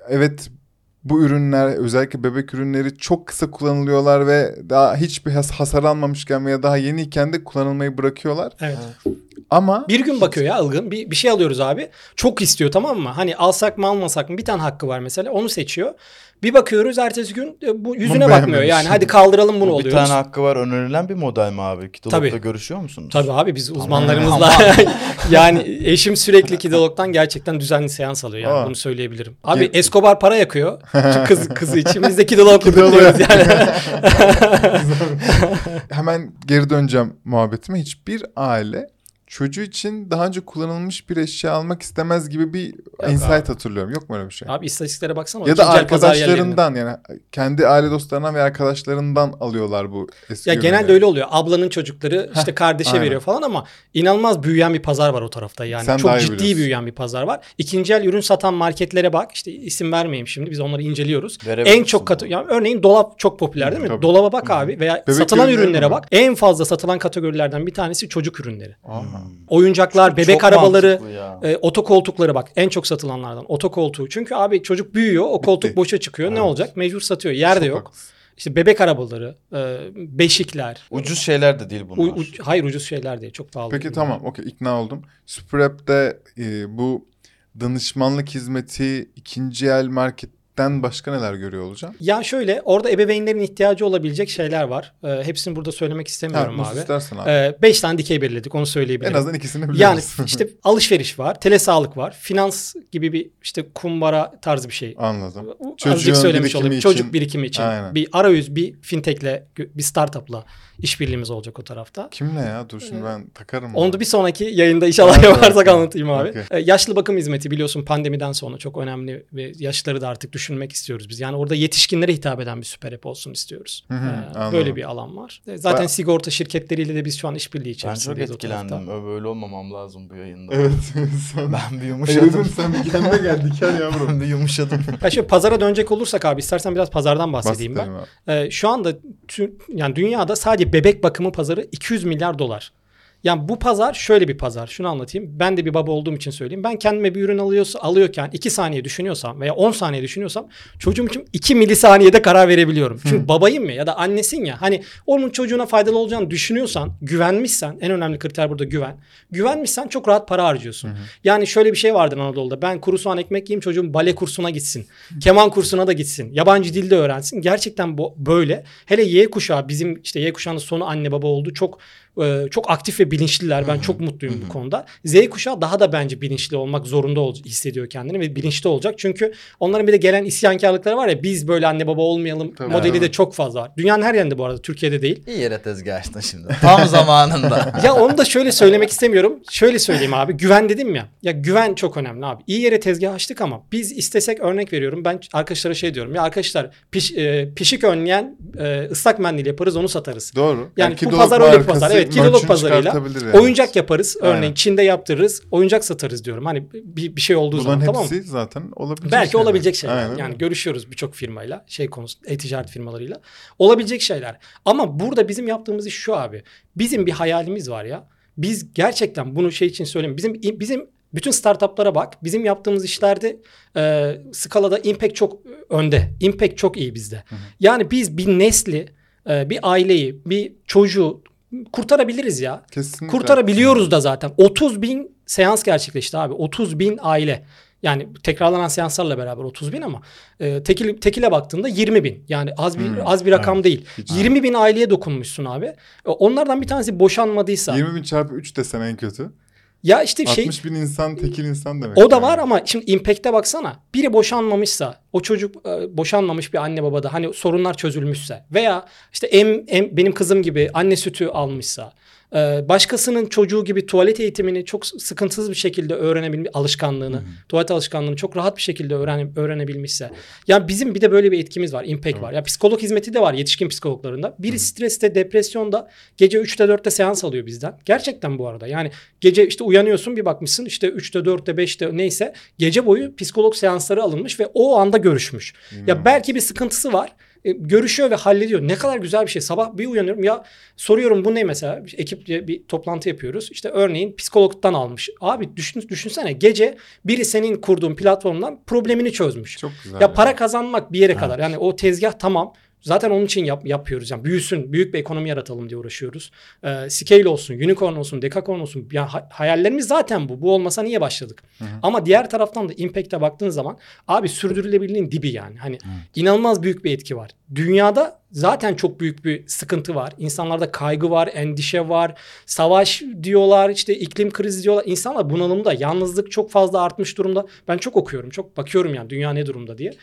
Speaker 1: Evet bu ürünler özellikle bebek ürünleri çok kısa kullanılıyorlar ve daha hiçbir has- hasar almamışken veya daha yeniyken de kullanılmayı bırakıyorlar.
Speaker 2: Evet.
Speaker 1: Ama
Speaker 2: Bir gün bakıyor ya Ilgın. Bir, bir şey alıyoruz abi. Çok istiyor tamam mı? Hani alsak mı almasak mı? Bir tane hakkı var mesela. Onu seçiyor. Bir bakıyoruz ertesi gün e, bu yüzüne bakmıyor. Yani hadi kaldıralım bunu
Speaker 3: Bu bir
Speaker 2: oluyoruz.
Speaker 3: tane hakkı var önerilen bir model mi abi? Kitolog'da
Speaker 2: Tabii.
Speaker 3: görüşüyor musunuz?
Speaker 2: Tabii abi biz uzmanlarımızla yani eşim sürekli Kidolog'dan gerçekten düzenli seans alıyor yani
Speaker 1: Aa.
Speaker 2: bunu söyleyebilirim. Abi
Speaker 1: Ge-
Speaker 2: Escobar para yakıyor. Kız kızı için biz de Kidolog kutluyoruz yani.
Speaker 1: hemen geri döneceğim muhabbetime. Hiçbir aile çocuğu için daha önce kullanılmış bir eşya almak istemez gibi bir insight
Speaker 2: abi.
Speaker 1: hatırlıyorum. Yok mu öyle bir şey?
Speaker 2: abi istatistiklere baksana. o
Speaker 1: ya da arkadaşlarından yani kendi aile dostlarından ve arkadaşlarından alıyorlar bu eski
Speaker 2: Ya genelde öyle oluyor. Ablanın çocukları işte kardeşe
Speaker 1: aynen.
Speaker 2: veriyor falan ama inanılmaz büyüyen bir pazar var o tarafta yani.
Speaker 1: Sen
Speaker 2: Çok
Speaker 1: daha iyi
Speaker 2: ciddi
Speaker 1: biliyorsun.
Speaker 2: büyüyen bir pazar var. İkinci el ürün satan marketlere bak. İşte isim vermeyeyim şimdi. Biz onları inceliyoruz. En çok katı yani örneğin dolap çok popüler değil mi?
Speaker 1: Tabii.
Speaker 2: Dolaba bak abi veya
Speaker 1: Bebek
Speaker 2: satılan ürünlere
Speaker 1: mi?
Speaker 2: bak. En fazla satılan kategorilerden bir tanesi çocuk ürünleri.
Speaker 1: Aha.
Speaker 2: Oyuncaklar, bebek
Speaker 3: Çok
Speaker 2: arabaları, e, otokoltukları bak en çok satılanlardan. Otokoltuğu. Çünkü abi çocuk büyüyor, o koltuk
Speaker 1: Bitti.
Speaker 2: boşa çıkıyor. Ne
Speaker 1: Evet.
Speaker 2: olacak? Mecbur satıyor. Yer de yok.
Speaker 1: haklısın.
Speaker 2: İşte bebek arabaları, e, beşikler.
Speaker 3: Ucuz şeyler de değil bunlar.
Speaker 2: U- u- hayır ucuz şeyler değil. Çok pahalı.
Speaker 1: Peki tamam okey ikna oldum. Superapp'te e, bu danışmanlık hizmeti ikinci el marketten başka neler görüyor olacağım?
Speaker 2: Ya şöyle orada ebeveynlerin ihtiyacı olabilecek şeyler var. E, hepsini burada söylemek istemiyorum
Speaker 1: Ha,
Speaker 2: abi.
Speaker 1: istersen abi.
Speaker 2: E, beş tane dikey belirledik onu
Speaker 1: en
Speaker 2: söyleyebilirim.
Speaker 1: azından ikisini biliyoruz.
Speaker 2: Yani işte alışveriş var, telesağlık var, finans gibi bir işte kumbara tarzı bir şey.
Speaker 1: Anladım.
Speaker 2: Azıcık
Speaker 1: Çocuğun
Speaker 2: söylemiş
Speaker 1: birikimi
Speaker 2: olayım.
Speaker 1: için-
Speaker 2: Çocuk birikimi için.
Speaker 1: Aynen.
Speaker 2: Bir arayüz, bir fintechle, bir startupla işbirliğimiz olacak o tarafta.
Speaker 1: Kimle ya? Dur şimdi ben takarım.
Speaker 2: Onu da bir sonraki yayında inşallah
Speaker 1: Hadi
Speaker 2: yaparsak anlatayım abi.
Speaker 1: Okey.
Speaker 2: Ee, yaşlı bakım hizmeti biliyorsun pandemiden sonra çok önemli ve yaşları da artık düşünmek istiyoruz biz. Yani orada yetişkinlere hitap eden bir süper app olsun istiyoruz.
Speaker 1: Hı hı,
Speaker 2: Ee, böyle bir alan var. Ee, Zaten
Speaker 1: Ba-
Speaker 2: sigorta şirketleriyle de biz şu an işbirliği
Speaker 3: Ben çok
Speaker 2: içerisindeyiz o tarafta.
Speaker 3: etkilendim. Böyle olmamam lazım bu yayında.
Speaker 1: Evet. sen...
Speaker 3: Ben bir yumuşadım.
Speaker 1: sen bir kendine gel diken yavrum.
Speaker 3: ben bir yumuşadım.
Speaker 2: Ya şöyle pazara dönecek olursak abi istersen biraz pazardan bahsedeyim ben.
Speaker 1: Bahsedelim abi.
Speaker 2: Ee, şu anda tü- yani dünyada sadece bebek bakımı pazarı 200 milyar dolar. Yani bu pazar şöyle bir pazar. Şunu anlatayım. Ben de bir baba olduğum için söyleyeyim. Ben kendime bir ürün alıyorsa, alıyorken 2 saniye düşünüyorsam veya 10 saniye düşünüyorsam çocuğum için 2 milisaniyede karar verebiliyorum. Çünkü babayım ya ya da annesin ya. Hani onun çocuğuna faydalı olacağını düşünüyorsan, güvenmişsen en önemli kriter burada güven. Güvenmişsen çok rahat para harcıyorsun. Yani şöyle bir şey vardır Anadolu'da. Ben kuru soğan ekmek yiyeyim çocuğum bale kursuna gitsin. Keman kursuna da gitsin. Yabancı dilde öğrensin. Gerçekten bu böyle. Hele Y kuşağı bizim işte Y kuşağının sonu anne baba oldu. Çok e, çok aktif ve bilinçliler. Ben çok mutluyum bu konuda. Z kuşağı daha da bence bilinçli olmak zorunda ol- hissediyor kendini ve bilinçli olacak. Çünkü onların bir de gelen isyankarlıkları var ya biz böyle anne baba olmayalım
Speaker 1: Tabii.
Speaker 2: modeli de çok fazla var. Dünyanın her yerinde bu arada Türkiye'de değil.
Speaker 3: İyi yere tezgah açtın şimdi. Tam zamanında.
Speaker 2: ya onu da şöyle söylemek istemiyorum. Şöyle söyleyeyim abi. Güven dedim ya. Ya güven çok önemli abi. İyi yere tezgah açtık ama biz istesek örnek veriyorum. Ben arkadaşlara şey diyorum. Ya arkadaşlar piş, e, pişik önleyen e, ıslak mendil yaparız onu satarız.
Speaker 1: Doğru.
Speaker 2: Yani bu
Speaker 1: Kidolog
Speaker 2: pazar öyle bir pazar. Evet, Kidolog
Speaker 1: merch'ünü
Speaker 2: pazarıyla.
Speaker 1: yani.
Speaker 2: Oyuncak yaparız. Örneğin
Speaker 1: Aynen.
Speaker 2: Çin'de yaptırırız. Oyuncak satarız diyorum. Hani bir, bir şey olduğu
Speaker 1: Bunların
Speaker 2: zaman tamam
Speaker 1: hepsi
Speaker 2: mı?
Speaker 1: zaten olabilecek
Speaker 2: Belki
Speaker 1: şeyler.
Speaker 2: olabilecek şeyler.
Speaker 1: Aynen.
Speaker 2: Yani görüşüyoruz birçok firmayla, şey konusunda, e-ticaret firmalarıyla. Olabilecek şeyler. Ama burada bizim yaptığımız iş şu abi. Bizim bir hayalimiz var ya. Biz gerçekten bunu şey için söyleyeyim. Bizim bizim bütün startuplara bak. Bizim yaptığımız işlerde e, skalada impact çok önde. Impact çok iyi bizde. Yani biz bir nesli, e, bir aileyi, bir çocuğu kurtarabiliriz ya.
Speaker 1: Kesinlikle.
Speaker 2: Kurtarabiliyoruz da zaten. 30 bin seans gerçekleşti abi. 30 bin aile. Yani tekrarlanan seanslarla beraber 30 bin ama e, tekil, tekile baktığında 20 bin. Yani az bir
Speaker 1: Hmm,
Speaker 2: az bir rakam değil.
Speaker 1: Hiç.
Speaker 2: 20 bin aileye dokunmuşsun abi. E, Onlardan bir tanesi boşanmadıysa.
Speaker 1: 20 bin çarpı 3 desen en kötü.
Speaker 2: Ya işte şey
Speaker 1: 60 bin insan tekil insan demek.
Speaker 2: o da
Speaker 1: yani.
Speaker 2: var ama şimdi impact'e baksana. Biri boşanmamışsa, o çocuk e, boşanmamış bir anne babada hani sorunlar çözülmüşse veya işte em, em, benim kızım gibi anne sütü almışsa, e, başkasının çocuğu gibi tuvalet eğitimini çok sıkıntısız bir şekilde öğrenebilmiş alışkanlığını, tuvalet alışkanlığını çok rahat bir şekilde öğren, öğrenebilmişse. Ya bizim bir de böyle bir etkimiz var, impact var. Ya psikolog hizmeti de var yetişkin psikologlarında. Biri streste, depresyonda gece 3'te 4'te seans alıyor bizden. Gerçekten bu arada. Yani gece işte uyanıyorsun bir bakmışsın işte 3'te 4'te 5'te neyse gece boyu psikolog seansları alınmış ve o anda görüşmüş. Ya belki bir sıkıntısı var. E, görüşüyor ve hallediyor. Ne kadar güzel bir şey. Sabah bir uyanıyorum ya soruyorum bu ne mesela? Ekiple bir toplantı yapıyoruz. İşte örneğin psikologdan almış. Abi düşün, düşünsene gece biri senin kurduğun platformdan problemini çözmüş.
Speaker 1: Çok güzel.
Speaker 2: Ya para kazanmak bir yere kadar. Yani o tezgah tamam. Zaten onun için yap, yapıyoruz. Yani büyüsün, büyük bir ekonomi yaratalım diye uğraşıyoruz. Ee, scale olsun, unicorn olsun, decacorn olsun. Yani ha- hayallerimiz zaten bu. Bu olmasa niye başladık? Ama diğer taraftan da impact'e baktığın zaman abi sürdürülebilirliğin dibi yani. Hani inanılmaz büyük bir etki var. Dünyada zaten çok büyük bir sıkıntı var. İnsanlarda kaygı var, endişe var. Savaş diyorlar, işte iklim krizi diyorlar. İnsanlar bunalımda, yalnızlık çok fazla artmış durumda. Ben çok okuyorum, çok bakıyorum yani dünya ne durumda diye.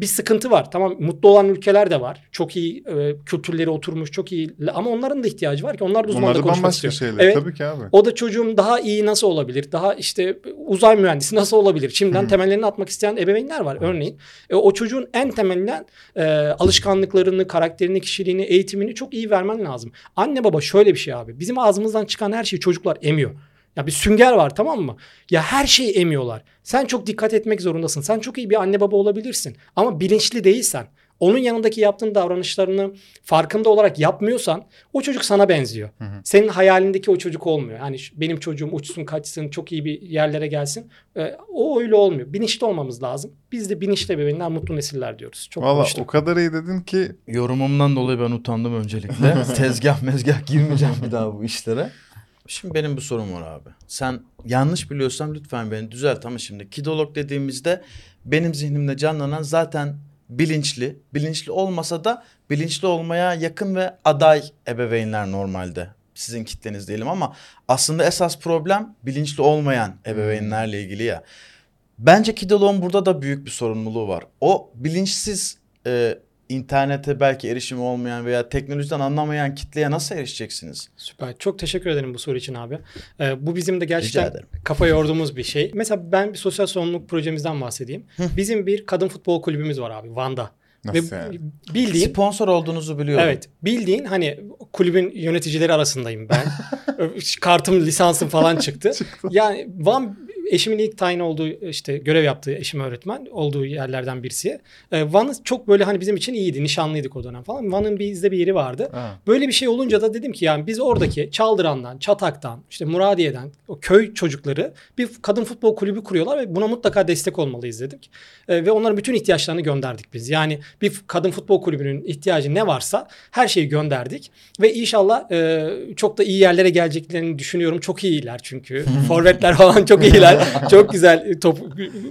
Speaker 2: Bir sıkıntı var. Tamam mutlu olan ülkeler de var. Çok iyi e, kültürleri oturmuş, çok iyi. Ama onların da ihtiyacı var ki onlar da uzmanla konuşmak
Speaker 1: bambaşka
Speaker 2: istiyor.
Speaker 1: şeyler.
Speaker 2: Evet.
Speaker 1: Tabii ki abi.
Speaker 2: O da çocuğum daha iyi nasıl olabilir? Daha işte uzay mühendisi nasıl olabilir? Şimdiden temellerini atmak isteyen ebeveynler var örneğin. E, o çocuğun en temelinden e, alışkanlıklarını, karakterini, kişiliğini, eğitimini çok iyi vermen lazım. Anne baba şöyle bir şey abi. Bizim ağzımızdan çıkan her şeyi çocuklar emiyor. Ya bir sünger var tamam mı? Ya her şeyi emiyorlar. Sen çok dikkat etmek zorundasın. Sen çok iyi bir anne baba olabilirsin. Ama bilinçli değilsen, onun yanındaki yaptığın davranışlarını farkında olarak yapmıyorsan o çocuk sana benziyor. Senin hayalindeki o çocuk olmuyor. Hani şu- benim çocuğum uçsun kaçsın çok iyi bir yerlere gelsin. Ee, o öyle olmuyor. Bilinçli olmamız lazım. Biz de bilinçli ebeveynler mutlu nesiller diyoruz. Çok
Speaker 1: Valla o kadar iyi dedin ki
Speaker 3: Yorumumdan dolayı ben utandım öncelikle. Tezgah mezgah girmeyeceğim bir daha bu işlere. Şimdi benim bir sorum var abi. Sen yanlış biliyorsam lütfen beni düzelt ama şimdi kidolog dediğimizde benim zihnimde canlanan zaten bilinçli. Bilinçli olmasa da bilinçli olmaya yakın ve aday ebeveynler normalde. Sizin kitleniz diyelim ama aslında esas problem bilinçli olmayan ebeveynlerle ilgili ya. Bence Kidoloğun burada da büyük bir sorumluluğu var. O bilinçsiz e, internete belki erişimi olmayan veya teknolojiden anlamayan kitleye nasıl erişeceksiniz?
Speaker 2: Süper. Çok teşekkür ederim bu soru için abi. Ee, bu bizim de gerçekten kafa yorduğumuz bir şey. Mesela ben bir sosyal sorumluluk projemizden bahsedeyim. Bizim bir kadın futbol kulübümüz var abi Van'da.
Speaker 1: Nasıl
Speaker 2: Ve
Speaker 1: yani?
Speaker 2: bildiğin
Speaker 3: Sponsor olduğunuzu biliyorum.
Speaker 2: Evet. Bildiğin hani kulübün yöneticileri arasındayım ben. Kartım, lisansım falan çıktı. yani Van eşimin ilk tayin olduğu işte görev yaptığı eşim öğretmen olduğu yerlerden birisi. Ee, Van çok böyle hani bizim için iyiydi. Nişanlıydık o dönem falan. Van'ın bizde bir yeri vardı.
Speaker 1: Ha.
Speaker 2: Böyle bir şey olunca da dedim ki yani biz oradaki Çaldıran'dan, Çatak'tan, işte Muradiye'den o köy çocukları bir kadın futbol kulübü kuruyorlar ve buna mutlaka destek olmalıyız dedik. Ee, ve onların bütün ihtiyaçlarını gönderdik biz. Yani bir kadın futbol kulübünün ihtiyacı ne varsa her şeyi gönderdik. Ve inşallah e, çok da iyi yerlere geleceklerini düşünüyorum. Çok iyiler çünkü. Forvetler falan çok iyiler. çok güzel top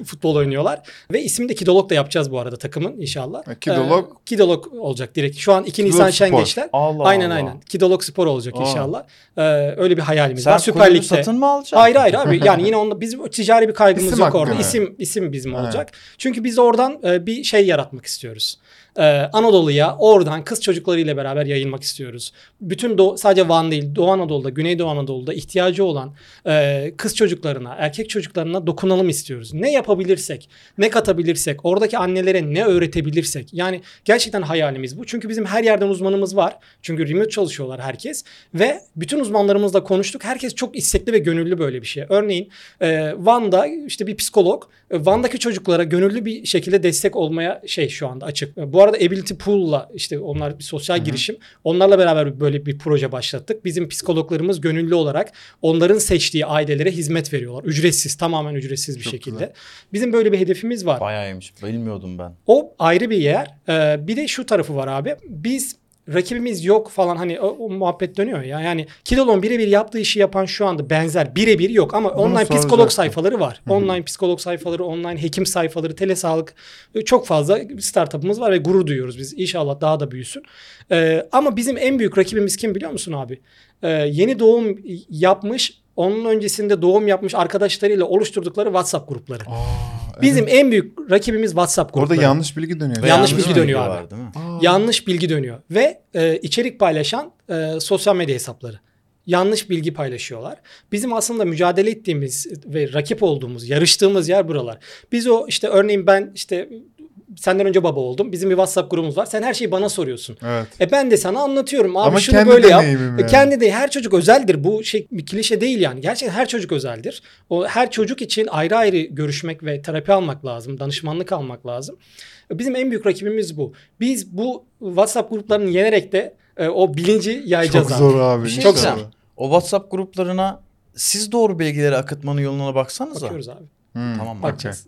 Speaker 2: futbol oynuyorlar. Ve ismini de Kidolog da yapacağız bu arada takımın inşallah.
Speaker 1: Ha, Kidolog?
Speaker 2: Ee, Kidolog olacak direkt. Şu an 2
Speaker 1: Kidolog
Speaker 2: Nisan
Speaker 1: Spor.
Speaker 2: Şengeçler.
Speaker 3: Allah
Speaker 2: aynen
Speaker 3: Allah.
Speaker 2: aynen. Kidolog Spor olacak
Speaker 1: Aa.
Speaker 2: inşallah. Ee, öyle bir hayalimiz
Speaker 3: Sen
Speaker 2: var. Süper Lig'de.
Speaker 3: satın mı alacaksın?
Speaker 2: Hayır hayır abi. Yani yine onda bizim ticari bir kaygımız
Speaker 1: İsim
Speaker 2: yok orada.
Speaker 1: hakkı mı?
Speaker 2: İsim isim bizim
Speaker 1: Ha.
Speaker 2: olacak. Çünkü biz oradan e, bir şey yaratmak istiyoruz. Ee, Anadolu'ya oradan kız çocuklarıyla beraber yayılmak istiyoruz. Bütün Doğu, sadece Van değil Doğu Anadolu'da, Güneydoğu Anadolu'da ihtiyacı olan e, kız çocuklarına, erkek çocuklarına dokunalım istiyoruz. Ne yapabilirsek, ne katabilirsek, oradaki annelere ne öğretebilirsek. Yani gerçekten hayalimiz bu. Çünkü bizim her yerden uzmanımız var. Çünkü remote çalışıyorlar herkes ve bütün uzmanlarımızla konuştuk. Herkes çok istekli ve gönüllü böyle bir şey. Örneğin e, Van'da işte bir psikolog e, Van'daki çocuklara gönüllü bir şekilde destek olmaya şey şu anda açık. E, Bu arada Ability Pool'la işte onlar bir sosyal girişim. Onlarla beraber böyle bir proje başlattık. Bizim psikologlarımız gönüllü olarak onların seçtiği ailelere hizmet veriyorlar. Ücretsiz, tamamen ücretsiz bir
Speaker 1: Çok
Speaker 2: şekilde.
Speaker 1: güzel.
Speaker 2: Bizim böyle bir hedefimiz var.
Speaker 3: Bayağıymış. Bilmiyordum ben.
Speaker 2: O ayrı bir yer. Ee, bir de şu tarafı var abi. Biz rakibimiz yok falan hani o, o muhabbet dönüyor ya. Yani Kilolon birebir yaptığı işi yapan şu anda benzer birebir yok ama
Speaker 1: Bunu
Speaker 2: online psikolog
Speaker 1: soracaktım.
Speaker 2: sayfaları var. Online psikolog sayfaları, online hekim sayfaları, telesağlık e, çok fazla startup'ımız var ve gurur duyuyoruz biz. İnşallah daha da büyüsün. Ee, ama bizim en büyük rakibimiz kim biliyor musun abi? Ee, yeni doğum yapmış, onun öncesinde doğum yapmış arkadaşlarıyla oluşturdukları WhatsApp grupları.
Speaker 1: Aa, evet.
Speaker 2: Bizim en büyük rakibimiz WhatsApp grupları.
Speaker 1: Orada yanlış bilgi dönüyor.
Speaker 2: Yanlış bilgi dönüyor abi.
Speaker 3: var, değil mi?
Speaker 1: Aa.
Speaker 2: Yanlış bilgi dönüyor ve e, içerik paylaşan e, sosyal medya hesapları. Yanlış bilgi paylaşıyorlar. Bizim aslında mücadele ettiğimiz ve rakip olduğumuz, yarıştığımız yer buralar. Biz o işte örneğin ben işte senden önce baba oldum. Bizim bir WhatsApp grubumuz var. Sen her şeyi bana soruyorsun.
Speaker 1: Evet.
Speaker 2: E ben de sana anlatıyorum. Abi
Speaker 1: Ama
Speaker 2: şunu
Speaker 1: kendi
Speaker 2: böyle yap. E
Speaker 1: yani.
Speaker 2: Kendi de her çocuk özeldir. Bu şey bir klişe değil yani. Gerçekten her çocuk özeldir. O her çocuk için ayrı ayrı görüşmek ve terapi almak lazım. Danışmanlık almak lazım. E, Bizim en büyük rakibimiz bu. Biz bu WhatsApp gruplarını yenerek de e, o bilinci yayacağız
Speaker 1: Çok
Speaker 2: abi.
Speaker 1: zor abi.
Speaker 3: Şey
Speaker 2: Çok
Speaker 1: zor.
Speaker 3: O WhatsApp gruplarına siz doğru bilgileri akıtmanın yoluna baksanıza.
Speaker 2: Bakıyoruz abi.
Speaker 1: Hmm,
Speaker 3: Tamam.
Speaker 2: Bakacağız.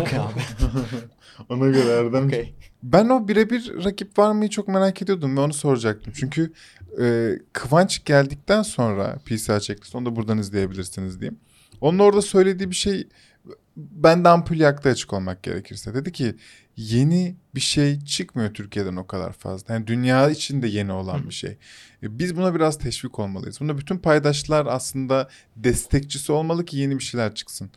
Speaker 3: Okey abi.
Speaker 1: Ona göre Erdem.
Speaker 3: Okey.
Speaker 1: Ben o birebir rakip var mıyı çok merak ediyordum ve onu soracaktım. Çünkü e, Kıvanç geldikten sonra PCA Checklist onu da buradan izleyebilirsiniz diyeyim. Onun orada söylediği bir şey ben de ampul yaktı açık olmak gerekirse. Dedi ki yeni bir şey çıkmıyor Türkiye'den o kadar fazla. Yani dünya içinde yeni olan bir şey. E, Biz buna biraz teşvik olmalıyız. Bunda bütün paydaşlar aslında destekçisi olmalı ki yeni bir şeyler çıksın.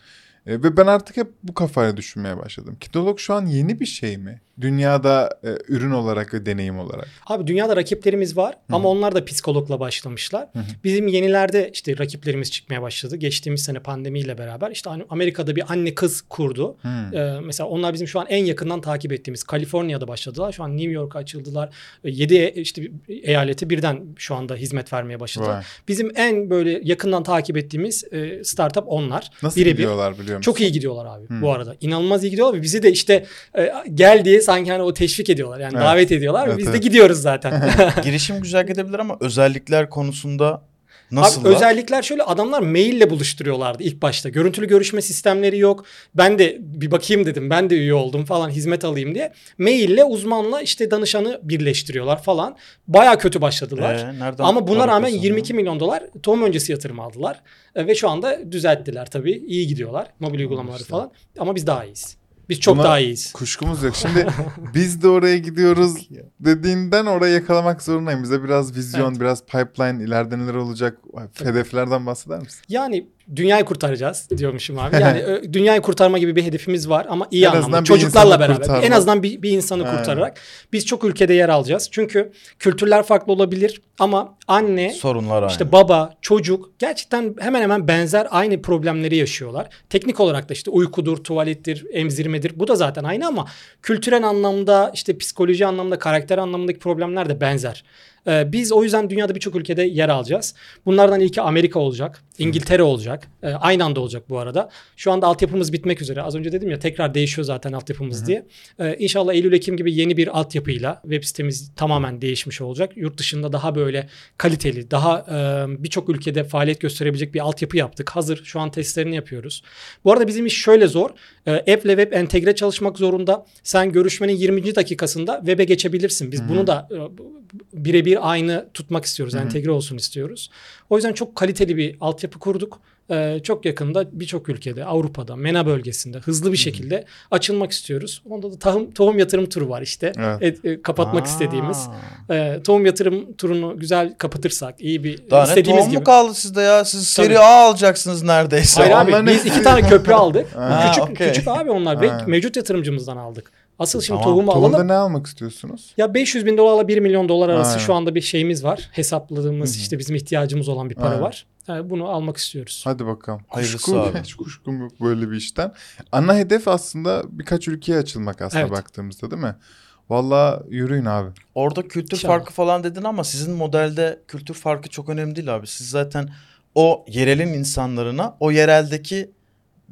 Speaker 1: E, ve ben artık hep bu kafayla düşünmeye başladım. Kitolog şu an yeni bir şey mi? Dünyada e, ürün olarak ve deneyim olarak.
Speaker 2: Abi dünyada rakiplerimiz var ama onlar da psikologla başlamışlar. Bizim yenilerde işte rakiplerimiz çıkmaya başladı. Geçtiğimiz sene pandemiyle beraber işte Amerika'da bir anne kız kurdu. Ee, mesela onlar bizim şu an en yakından takip ettiğimiz Kaliforniya'da başladılar. Şu an New York'a açıldılar. 7 işte eyaleti birden şu anda hizmet vermeye başladı.
Speaker 1: Vay.
Speaker 2: Bizim en böyle yakından takip ettiğimiz e, startup onlar.
Speaker 1: Nasıl
Speaker 2: Birebir.
Speaker 1: gidiyorlar biliyor musun?
Speaker 2: Çok iyi gidiyorlar abi
Speaker 1: Hmm.
Speaker 2: bu arada. İnanılmaz iyi gidiyorlar ve bizi de işte e, gel diye sanki hani o teşvik ediyorlar. Yani
Speaker 1: Evet.
Speaker 2: davet ediyorlar ve
Speaker 1: Evet,
Speaker 2: biz de
Speaker 1: evet.
Speaker 2: gidiyoruz zaten.
Speaker 3: Girişim güzel gidebilir ama özellikler konusunda
Speaker 2: Abi
Speaker 3: nasıl?
Speaker 2: özellikler şöyle adamlar maille buluşturuyorlardı ilk başta. Görüntülü görüşme sistemleri yok. Ben de bir bakayım dedim. Ben de üye oldum falan hizmet alayım diye. Maille uzmanla işte danışanı birleştiriyorlar falan. Baya kötü başladılar.
Speaker 3: Ee, nereden
Speaker 2: Ama buna rağmen
Speaker 3: kazanıyor?
Speaker 2: 22 milyon dolar tohum öncesi yatırım aldılar. E, ve şu anda düzelttiler tabii. İyi gidiyorlar. Mobil uygulamaları
Speaker 1: işte.
Speaker 2: falan. Ama biz daha iyiyiz. Biz çok
Speaker 1: Buna-
Speaker 2: daha iyiyiz.
Speaker 1: Kuşkumuz yok. Şimdi biz de oraya gidiyoruz dediğinden orayı yakalamak zorundayım. Bize biraz vizyon,
Speaker 2: Evet.
Speaker 1: biraz pipeline, ileride neler olacak hedeflerden bahseder misin?
Speaker 2: Yani dünyayı kurtaracağız diyormuşum abi. Yani dünyayı kurtarma gibi bir hedefimiz var ama iyi
Speaker 1: En
Speaker 2: anlamda. Çocuklarla beraber.
Speaker 1: kurtarma.
Speaker 2: En azından bir, bir insanı
Speaker 1: Aynen.
Speaker 2: kurtararak biz çok ülkede yer alacağız. Çünkü kültürler farklı olabilir ama anne
Speaker 3: sorunlar aynı.
Speaker 2: işte baba, çocuk gerçekten hemen hemen benzer aynı problemleri yaşıyorlar. Teknik olarak da işte uykudur, tuvalettir, emzirmedir. Bu da zaten aynı ama kültürel anlamda, işte psikoloji anlamda, karakter anlamındaki problemler de benzer. Ee, biz o yüzden dünyada birçok ülkede yer alacağız. Bunlardan ilki Amerika olacak, İngiltere olacak. Ee, aynı anda olacak bu arada. Şu anda altyapımız bitmek üzere. Az önce dedim ya tekrar değişiyor zaten altyapımız diye. Ee, inşallah Eylül-Ekim gibi yeni bir altyapıyla web sitemiz tamamen değişmiş olacak. Yurt dışında daha böyle kaliteli, daha e, birçok ülkede faaliyet gösterebilecek bir altyapı yaptık. Hazır şu an testlerini yapıyoruz. Bu arada bizim iş şöyle zor. E, app ile web entegre çalışmak zorunda. Sen görüşmenin 20. dakikasında web'e geçebilirsin. Biz bunu da e, birebir aynı tutmak istiyoruz. Entegre olsun istiyoruz. O yüzden çok kaliteli bir altyapı kurduk. Ee, çok yakında birçok ülkede Avrupa'da MENA bölgesinde hızlı bir şekilde açılmak istiyoruz. Onda da tohum, tohum yatırım turu var işte.
Speaker 1: Evet.
Speaker 2: E, e, kapatmak
Speaker 3: Aa.
Speaker 2: istediğimiz. Ee, tohum yatırım turunu güzel kapatırsak iyi bir
Speaker 3: Daha ne
Speaker 2: istediğimiz
Speaker 3: tohum
Speaker 2: gibi.
Speaker 3: mu kaldı sizde ya? Siz
Speaker 2: Tabii.
Speaker 3: seri A alacaksınız neredeyse.
Speaker 2: Hayır abi
Speaker 1: Onların
Speaker 2: biz iki tane köprü aldık.
Speaker 3: Ha,
Speaker 2: küçük
Speaker 3: okey.
Speaker 2: küçük abi onlar
Speaker 1: Ha.
Speaker 2: mevcut yatırımcımızdan aldık. Asıl şimdi
Speaker 3: Tamam,
Speaker 2: tohumu
Speaker 1: Tohumda
Speaker 2: alalım.
Speaker 1: ne almak istiyorsunuz?
Speaker 2: Ya 500 bin dolarla 1 milyon dolar arası
Speaker 1: Aynen.
Speaker 2: şu anda bir şeyimiz var. Hesapladığımız
Speaker 3: Hı hı.
Speaker 2: işte bizim ihtiyacımız olan bir para
Speaker 1: Aynen.
Speaker 2: var. Yani bunu almak istiyoruz.
Speaker 1: Hadi bakalım.
Speaker 3: Hayırlısı
Speaker 1: Kuşku,
Speaker 3: abi.
Speaker 1: hiç kuşkum yok böyle bir işten. Ana hedef aslında birkaç ülkeye açılmak aslında
Speaker 2: Evet.
Speaker 1: baktığımızda değil mi? Valla yürüyün abi.
Speaker 3: Orada kültür
Speaker 2: İnşallah.
Speaker 3: farkı falan dedin ama sizin modelde kültür farkı çok önemli değil abi. Siz zaten o yerelin insanlarına o yereldeki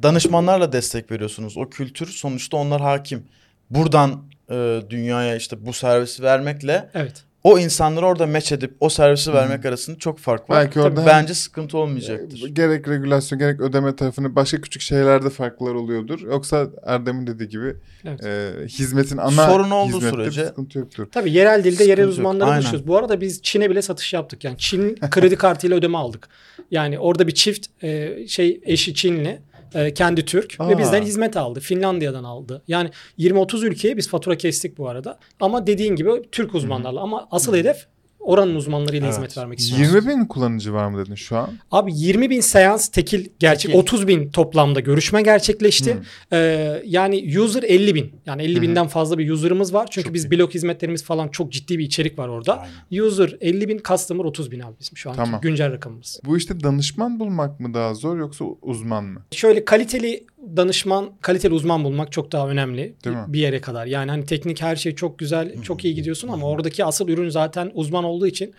Speaker 3: danışmanlarla destek veriyorsunuz. O kültür sonuçta onlar hakim. Buradan e, dünyaya işte bu servisi vermekle
Speaker 2: Evet.
Speaker 3: o insanları orada meç edip o servisi vermek arasında çok fark var.
Speaker 1: Belki orada
Speaker 3: Bence sıkıntı olmayacaktır.
Speaker 1: Gerek regülasyon gerek ödeme tarafını başka küçük şeylerde farklar oluyordur. Yoksa Erdem'in dediği gibi
Speaker 2: Evet.
Speaker 1: e, hizmetin ana
Speaker 3: Sorun olduğu sürece-
Speaker 1: sıkıntı yoktur.
Speaker 2: Tabii yerel dilde
Speaker 3: Sıkıntı
Speaker 2: yerel
Speaker 3: Aynen.
Speaker 2: buluşuyoruz. Bu arada biz Çin'e bile satış yaptık. Yani Çin kredi kartıyla ödeme aldık. Yani orada bir çift e, şey eşi Çinli, e, kendi Türk
Speaker 1: Aa.
Speaker 2: ve bizden hizmet aldı. Finlandiya'dan aldı. Yani 20-30 ülkeye biz fatura kestik bu arada. Ama dediğin gibi Türk uzmanlarla ama asıl hedef oranın uzmanlarıyla
Speaker 3: Evet.
Speaker 2: hizmet vermek istiyoruz.
Speaker 1: 20 bin kullanıcı var mı dedin şu an?
Speaker 2: Abi 20 bin seans tekil gerçek
Speaker 3: Tekil.
Speaker 2: 30 bin toplamda görüşme gerçekleşti.
Speaker 1: Hı.
Speaker 2: Ee, yani user 50 bin. Yani 50
Speaker 1: Hı hı.
Speaker 2: binden fazla bir user'ımız var. Çünkü
Speaker 1: Çok
Speaker 2: biz
Speaker 1: iyi.
Speaker 2: blog hizmetlerimiz falan çok ciddi bir içerik var orada.
Speaker 3: Aynen.
Speaker 2: User 50 bin, customer 30 bin abi bizim şu anki
Speaker 1: Tamam.
Speaker 2: güncel rakamımız.
Speaker 1: Bu işte danışman bulmak mı daha zor yoksa uzman mı?
Speaker 2: Şöyle kaliteli danışman, kaliteli uzman bulmak çok daha önemli
Speaker 1: Değil mi?
Speaker 2: bir yere kadar. Yani hani teknik her şey çok güzel, çok iyi gidiyorsun ama oradaki asıl ürün zaten uzman olduğu için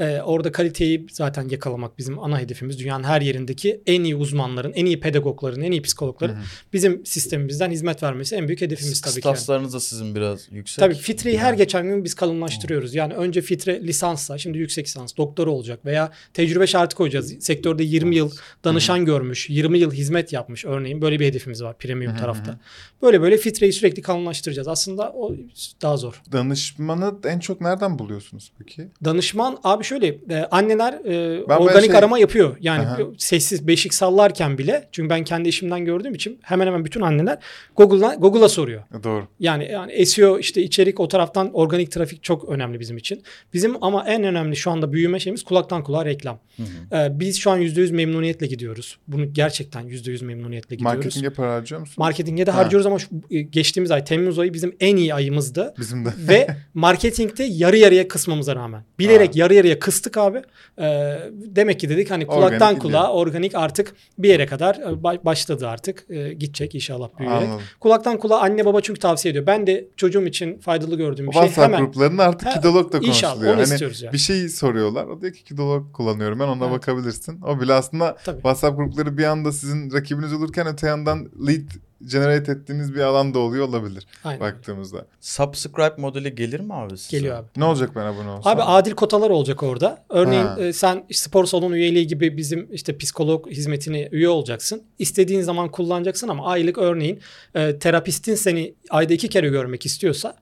Speaker 2: e, orada kaliteyi zaten yakalamak bizim ana hedefimiz. Dünyanın her yerindeki en iyi uzmanların, en iyi pedagogların, en iyi psikologların bizim sistemimizden hizmet vermesi en büyük hedefimiz tabii ki. yani.
Speaker 3: Kıstaslarınız da sizin biraz yüksek.
Speaker 2: Tabii filtreyi her geçen gün biz kalınlaştırıyoruz. Yani önce filtre lisansla, şimdi yüksek lisans, doktora olacak veya tecrübe şartı koyacağız. Sektörde 20 yıl danışan görmüş, 20 yıl hizmet yapmış örneğin. Böyle bir hedefimiz var premium tarafta. Böyle böyle filtreyi sürekli kalınlaştıracağız. Aslında o daha zor.
Speaker 1: Danışmanı en çok nereden buluyorsunuz peki?
Speaker 2: Danışman abi şöyle e, anneler e,
Speaker 1: Ben
Speaker 2: organik
Speaker 1: şey-
Speaker 2: arama yapıyor. Yani
Speaker 1: Aha.
Speaker 2: sessiz beşik sallarken bile çünkü ben kendi işimden gördüğüm için hemen hemen bütün anneler Google'a Google'a soruyor.
Speaker 1: E, Doğru.
Speaker 2: Yani yani SEO işte içerik o taraftan organik trafik çok önemli bizim için. Bizim ama en önemli şu anda büyüme şeyimiz kulaktan kulağa reklam.
Speaker 3: Hı hı.
Speaker 2: Ee, biz şu an %100 memnuniyetle gidiyoruz. Bunu gerçekten %100 memnuniyetle gidiyoruz.
Speaker 1: Marketinge para harcıyor musun?
Speaker 2: Marketinge de
Speaker 1: Ha.
Speaker 2: harcıyoruz ama şu, e, geçtiğimiz ay Temmuz ayı bizim en iyi ayımızdı.
Speaker 1: Bizim de.
Speaker 2: Ve marketingte yarı yarıya kısmamıza rağmen. Bilerek
Speaker 1: Ha.
Speaker 2: yarı yarıya kıstık abi. Ee, demek ki dedik hani kulaktan
Speaker 1: Organik
Speaker 2: kulağa
Speaker 1: gidiyor.
Speaker 2: organik artık bir yere kadar e, ba- başladı artık. E, gidecek inşallah büyüyerek.
Speaker 1: Anladım.
Speaker 2: Kulaktan kulağa anne baba çünkü tavsiye ediyor. Ben de çocuğum için faydalı gördüğüm bir şey
Speaker 1: WhatsApp
Speaker 2: hemen.
Speaker 1: gruplarında artık
Speaker 2: Ha,
Speaker 1: kidolog da
Speaker 2: İnşallah
Speaker 1: konuşuluyor.
Speaker 2: onu
Speaker 1: Hani
Speaker 2: istiyoruz ya.
Speaker 1: bir şey soruyorlar. O diyor ki kidolog kullanıyorum ben ona
Speaker 2: Evet.
Speaker 1: bakabilirsin. O bile aslında
Speaker 2: Tabii.
Speaker 1: WhatsApp grupları bir anda sizin rakibiniz olurken öte yandan lead generate ettiğiniz bir alanda oluyor olabilir
Speaker 2: Aynen.
Speaker 1: baktığımızda.
Speaker 3: Subscribe modeli gelir mi abi size?
Speaker 2: Geliyor abi.
Speaker 1: Ne olacak ben abone olsam?
Speaker 2: Abi adil kotalar olacak orada. Örneğin
Speaker 1: Ha.
Speaker 2: e, sen spor salonu üyeliği gibi bizim işte psikolog hizmetine üye olacaksın. İstediğin zaman kullanacaksın ama aylık örneğin e, terapistin seni ayda iki kere görmek istiyorsa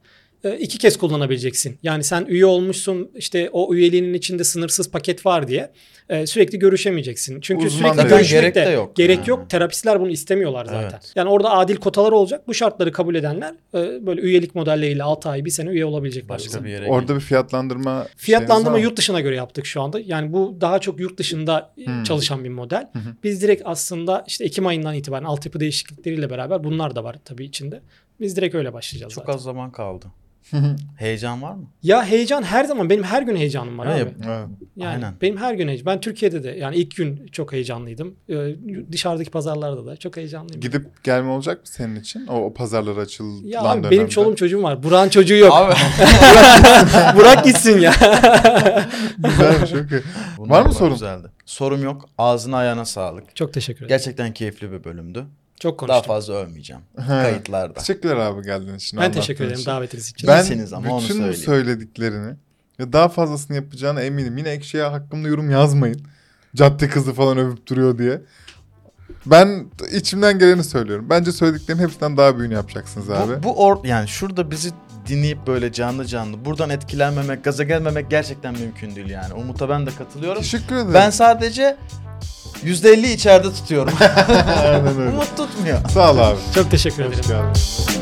Speaker 2: iki kez kullanabileceksin. Yani sen üye olmuşsun işte o üyeliğinin içinde sınırsız paket var diye e, sürekli görüşemeyeceksin. Çünkü
Speaker 1: Uzman
Speaker 2: sürekli görüşmek
Speaker 3: Gerek
Speaker 2: de,
Speaker 3: yok.
Speaker 2: Gerek
Speaker 3: Ha.
Speaker 2: yok. Terapistler bunu istemiyorlar zaten.
Speaker 3: Evet.
Speaker 2: Yani orada adil kotalar olacak. Bu şartları kabul edenler e, böyle üyelik modelleriyle 6 ay bir sene üye olabilecekler.
Speaker 3: Başka bir yere
Speaker 1: Orada bir fiyatlandırma
Speaker 2: Fiyatlandırma yurt dışına göre yaptık şu anda. Yani bu daha çok yurt dışında
Speaker 1: Hmm.
Speaker 2: çalışan bir model. Biz direkt aslında işte Ekim ayından itibaren altyapı değişiklikleriyle beraber bunlar da var tabii içinde. Biz direkt öyle başlayacağız
Speaker 3: Çok
Speaker 2: zaten.
Speaker 3: az zaman kaldı. Heyecan var mı?
Speaker 2: Ya heyecan her zaman benim her gün heyecanım var
Speaker 3: Evet,
Speaker 2: abi.
Speaker 1: Evet.
Speaker 2: Yani
Speaker 3: aynen.
Speaker 2: benim her gün heyecan. Ben Türkiye'de de yani ilk gün çok heyecanlıydım. Ee, dışarıdaki pazarlarda da çok heyecanlıyım.
Speaker 1: Gidip gelme olacak mı senin için? O, o pazarlar açılan
Speaker 2: ya abi
Speaker 1: dönemde.
Speaker 2: benim çoluğum çocuğum var. Burak'ın çocuğu yok.
Speaker 3: Abi.
Speaker 2: Burak gitsin ya.
Speaker 1: Güzelmiş çok iyi.
Speaker 3: Bunlar
Speaker 1: Var mı sorun?
Speaker 3: Güzeldi. Sorum yok. Ağzına ayağına sağlık.
Speaker 2: çok teşekkür ederim.
Speaker 3: Gerçekten keyifli bir bölümdü.
Speaker 2: Çok
Speaker 3: Daha
Speaker 2: konuştum.
Speaker 3: fazla övmeyeceğim.
Speaker 1: He.
Speaker 3: Kayıtlarda.
Speaker 1: Teşekkürler abi geldiğin için.
Speaker 2: ben teşekkür ederim
Speaker 1: için.
Speaker 2: davetiniz için.
Speaker 1: Ben
Speaker 3: İyisiniz ama onu
Speaker 1: bütün bu
Speaker 3: söyleyeyim.
Speaker 1: söylediklerini ve daha fazlasını yapacağına eminim. Yine ekşiye hakkımda yorum yazmayın. Cadde kızı falan övüp duruyor diye. Ben içimden geleni söylüyorum. Bence söylediklerin hepsinden daha büyüğünü yapacaksınız abi.
Speaker 3: Bu, bu or yani şurada bizi dinleyip böyle canlı canlı buradan etkilenmemek, gaza gelmemek gerçekten mümkün değil yani. Umut'a ben de katılıyorum.
Speaker 1: Teşekkür ederim.
Speaker 3: Ben sadece %50 içeride tutuyorum.
Speaker 1: Aynen öyle.
Speaker 3: Umut tutmuyor.
Speaker 1: Sağ ol abi.
Speaker 2: Çok teşekkür ederim.
Speaker 1: Hoş geldin.